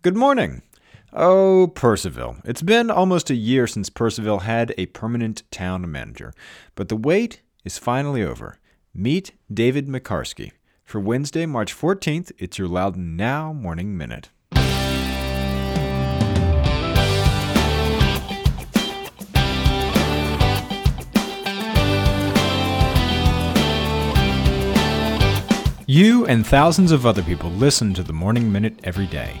Good morning. Oh, Purcellville. It's been almost a year since Purcellville had a permanent town manager, but the wait is finally over. Meet David Mekarski. For Wednesday, March 14th, it's your Loudoun Now Morning Minute. You and thousands of other people listen to the Morning Minute every day.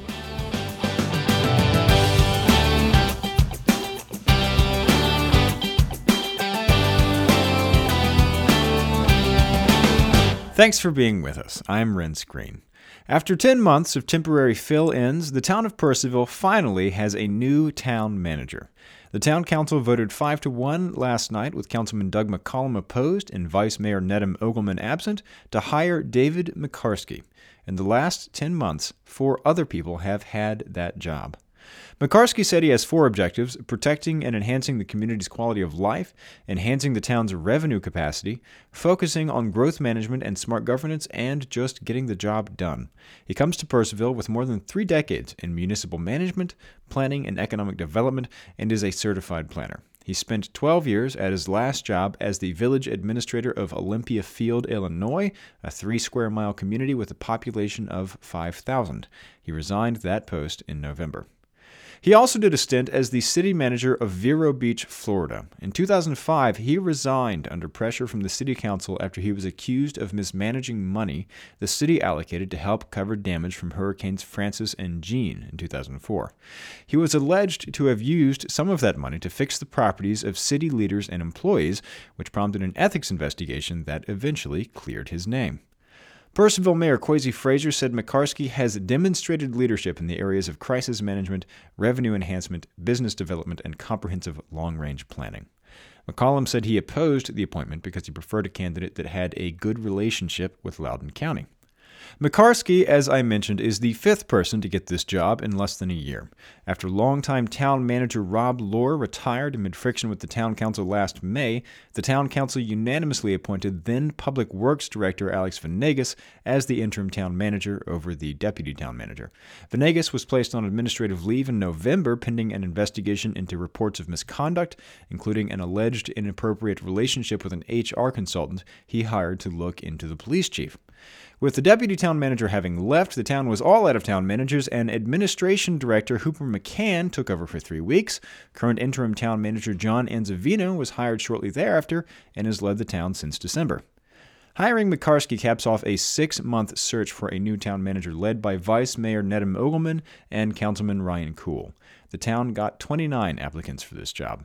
Thanks for being with us. I'm Renss Greene. After 10 months of temporary fill ins, the town of Purcellville finally has a new town manager. The town council voted 5 to 1 last night, with Councilman Doug McCollum opposed and Vice Mayor Nedim Ogelman absent, to hire David Mekarski. In the last 10 months, four other people have had that job. Mekarski said he has four objectives protecting and enhancing the community's quality of life, enhancing the town's revenue capacity, focusing on growth management and smart governance, and just getting the job done. He comes to Purcellville with more than three decades in municipal management, planning, and economic development, and is a certified planner. He spent 12 years at his last job as the village administrator of Olympia Field, Illinois, a three square mile community with a population of 5,000. He resigned that post in November. He also did a stint as the city manager of Vero Beach, Florida. In 2005, he resigned under pressure from the city council after he was accused of mismanaging money the city allocated to help cover damage from Hurricanes Frances and Jeanne in 2004. He was alleged to have used some of that money to fix the properties of city leaders and employees, which prompted an ethics investigation that eventually cleared his name. Purcellville Mayor Kwasi Fraser said Mekarski has demonstrated leadership in the areas of crisis management, revenue enhancement, business development, and comprehensive long range planning. McCollum said he opposed the appointment because he preferred a candidate that had a good relationship with Loudoun County. Mekarski, as I mentioned, is the fifth person to get this job in less than a year. After longtime town manager Rob Lohr retired amid friction with the town council last May, the town council unanimously appointed then Public Works Director Alex Venegas as the interim town manager over the deputy town manager. Venegas was placed on administrative leave in November pending an investigation into reports of misconduct, including an alleged inappropriate relationship with an HR consultant he hired to look into the police chief. With the deputy town manager having left, the town was all out of town managers, and administration director Hooper McCann took over for three weeks. Current interim town manager John Anzavino was hired shortly thereafter and has led the town since December. Hiring Mekarski caps off a six month search for a new town manager led by Vice Mayor Nedim Ogelman and Councilman Ryan Cool. The town got 29 applicants for this job.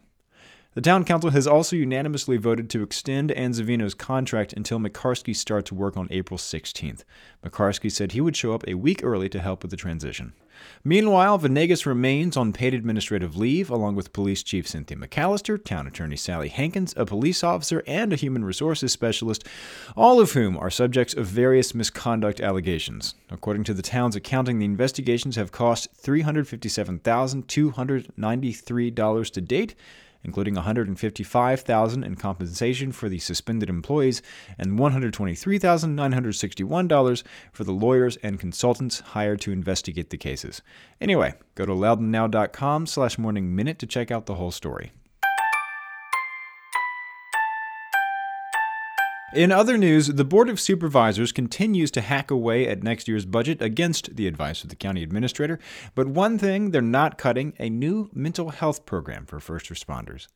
The town council has also unanimously voted to extend Anzavino's contract until Mekarski starts work on April 16th. Mekarski said he would show up a week early to help with the transition. Meanwhile, Venegas remains on paid administrative leave, along with Police Chief Cynthia McAllister, Town Attorney Sally Hankins, a police officer, and a human resources specialist, all of whom are subjects of various misconduct allegations. According to the town's accounting, the investigations have cost $357,293 to date including 155,000 in compensation for the suspended employees and $123,961 for the lawyers and consultants hired to investigate the cases. Anyway, go to loudounnow.com slash morning minute to check out the whole story. In other news, the Board of Supervisors continues to hack away at next year's budget against the advice of the county administrator, but one thing they're not cutting a new mental health program for first responders.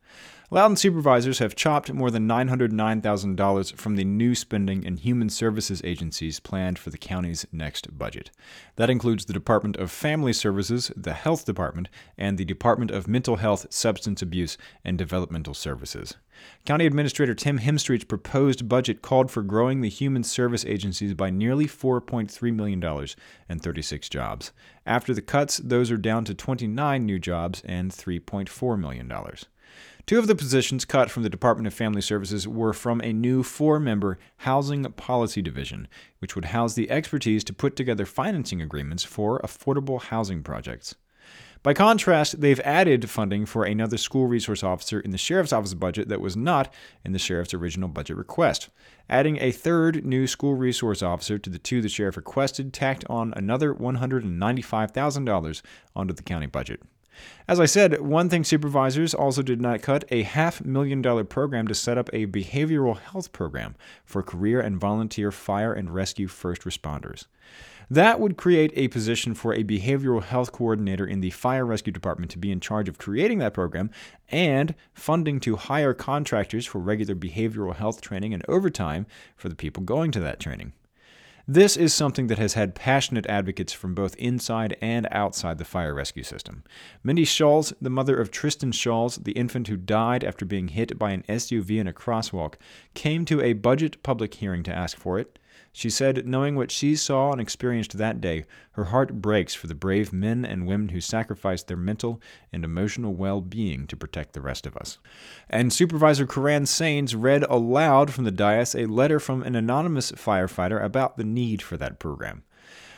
Loudoun supervisors have chopped more than $909,000 from the new spending and human services agencies planned for the county's next budget. That includes the Department of Family Services, the Health Department, and the Department of Mental Health, Substance Abuse, and Developmental Services. County Administrator Tim Hemstreet's proposed budget called for growing the human service agencies by nearly $4.3 million and 36 jobs. After the cuts, those are down to 29 new jobs and $3.4 million. Two of the positions cut from the Department of Family Services were from a new four member Housing Policy Division, which would house the expertise to put together financing agreements for affordable housing projects. By contrast, they've added funding for another school resource officer in the sheriff's office budget that was not in the sheriff's original budget request. Adding a third new school resource officer to the two the sheriff requested tacked on another $195,000 onto the county budget. As I said, one thing supervisors also did not cut a half million dollar program to set up a behavioral health program for career and volunteer fire and rescue first responders. That would create a position for a behavioral health coordinator in the fire rescue department to be in charge of creating that program and funding to hire contractors for regular behavioral health training and overtime for the people going to that training. This is something that has had passionate advocates from both inside and outside the fire rescue system. Mindy Schulz, the mother of Tristan Schulz, the infant who died after being hit by an SUV in a crosswalk, came to a budget public hearing to ask for it. She said, knowing what she saw and experienced that day, her heart breaks for the brave men and women who sacrificed their mental and emotional well being to protect the rest of us. And Supervisor Koran Saines read aloud from the dais a letter from an anonymous firefighter about the need for that program.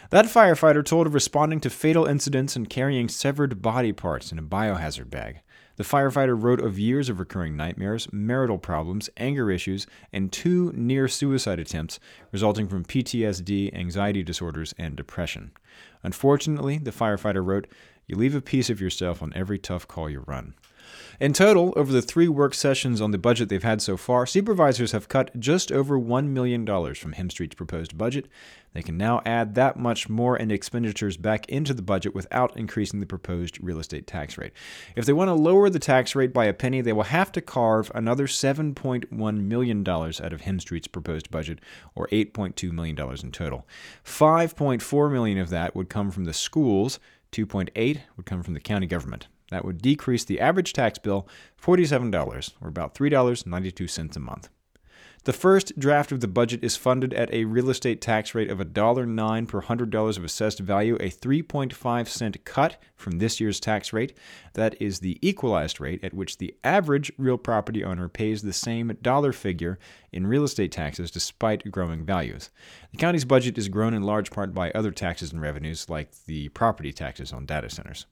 That firefighter told of responding to fatal incidents and carrying severed body parts in a biohazard bag. The firefighter wrote of years of recurring nightmares, marital problems, anger issues, and two near suicide attempts resulting from PTSD, anxiety disorders, and depression. Unfortunately, the firefighter wrote, You leave a piece of yourself on every tough call you run. In total, over the three work sessions on the budget they've had so far, supervisors have cut just over $1 million from Hemstreet's proposed budget. They can now add that much more in expenditures back into the budget without increasing the proposed real estate tax rate. If they want to lower the tax rate by a penny, they will have to carve another $7.1 million out of Hemstreet's proposed budget, or $8.2 million in total. 5.4 million of that would come from the schools, 2.8 would come from the county government. That would decrease the average tax bill $47, or about $3.92 a month. The first draft of the budget is funded at a real estate tax rate of $1.09 per $100 of assessed value, a 3.5 cent cut from this year's tax rate. That is the equalized rate at which the average real property owner pays the same dollar figure in real estate taxes despite growing values. The county's budget is grown in large part by other taxes and revenues like the property taxes on data centers.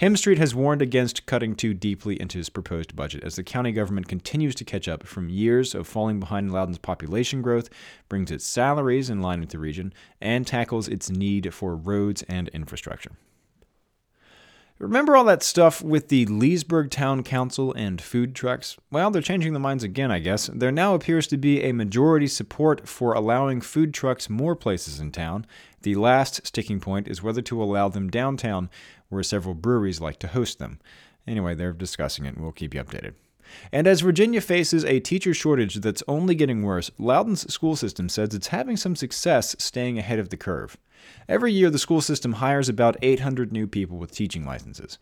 Hemstreet has warned against cutting too deeply into his proposed budget as the county government continues to catch up from years of falling behind Loudoun's population growth, brings its salaries in line with the region, and tackles its need for roads and infrastructure. Remember all that stuff with the Leesburg Town Council and food trucks? Well, they're changing their minds again, I guess. There now appears to be a majority support for allowing food trucks more places in town. The last sticking point is whether to allow them downtown, where several breweries like to host them. Anyway, they're discussing it, and we'll keep you updated. And as Virginia faces a teacher shortage that's only getting worse, Loudoun's school system says it's having some success staying ahead of the curve. Every year, the school system hires about 800 new people with teaching licenses.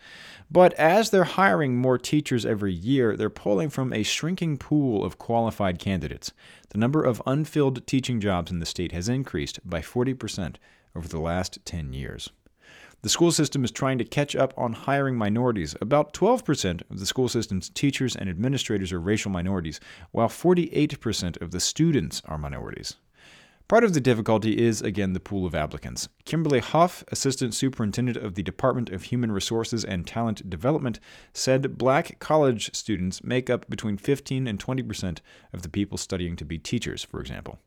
But as they're hiring more teachers every year, they're pulling from a shrinking pool of qualified candidates. The number of unfilled teaching jobs in the state has increased by 40% over the last 10 years. The school system is trying to catch up on hiring minorities. About 12% of the school system's teachers and administrators are racial minorities, while 48% of the students are minorities. Part of the difficulty is, again, the pool of applicants. Kimberly Huff, Assistant Superintendent of the Department of Human Resources and Talent Development, said black college students make up between 15 and 20 percent of the people studying to be teachers, for example.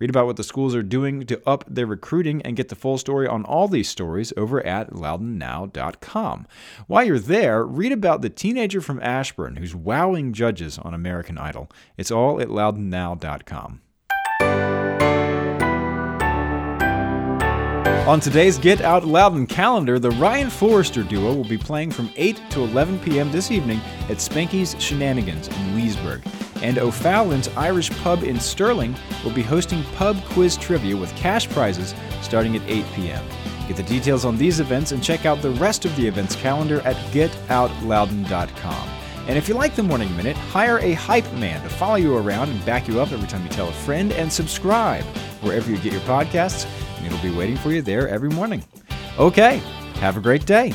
Read about what the schools are doing to up their recruiting and get the full story on all these stories over at loudounnow.com. While you're there, read about the teenager from Ashburn who's wowing judges on American Idol. It's all at loudounnow.com. On today's Get Out Loudoun calendar, the Ryan Forrester duo will be playing from 8 to 11 p.m. this evening at Spanky's Shenanigans in Leesburg. And O'Fallon's Irish Pub in Sterling will be hosting pub quiz trivia with cash prizes starting at 8 p.m. Get the details on these events and check out the rest of the events calendar at getoutloudoun.com. And if you like the Morning Minute, hire a hype man to follow you around and back you up every time you tell a friend, and subscribe wherever you get your podcasts It'll be waiting for you there every morning. Okay, have a great day.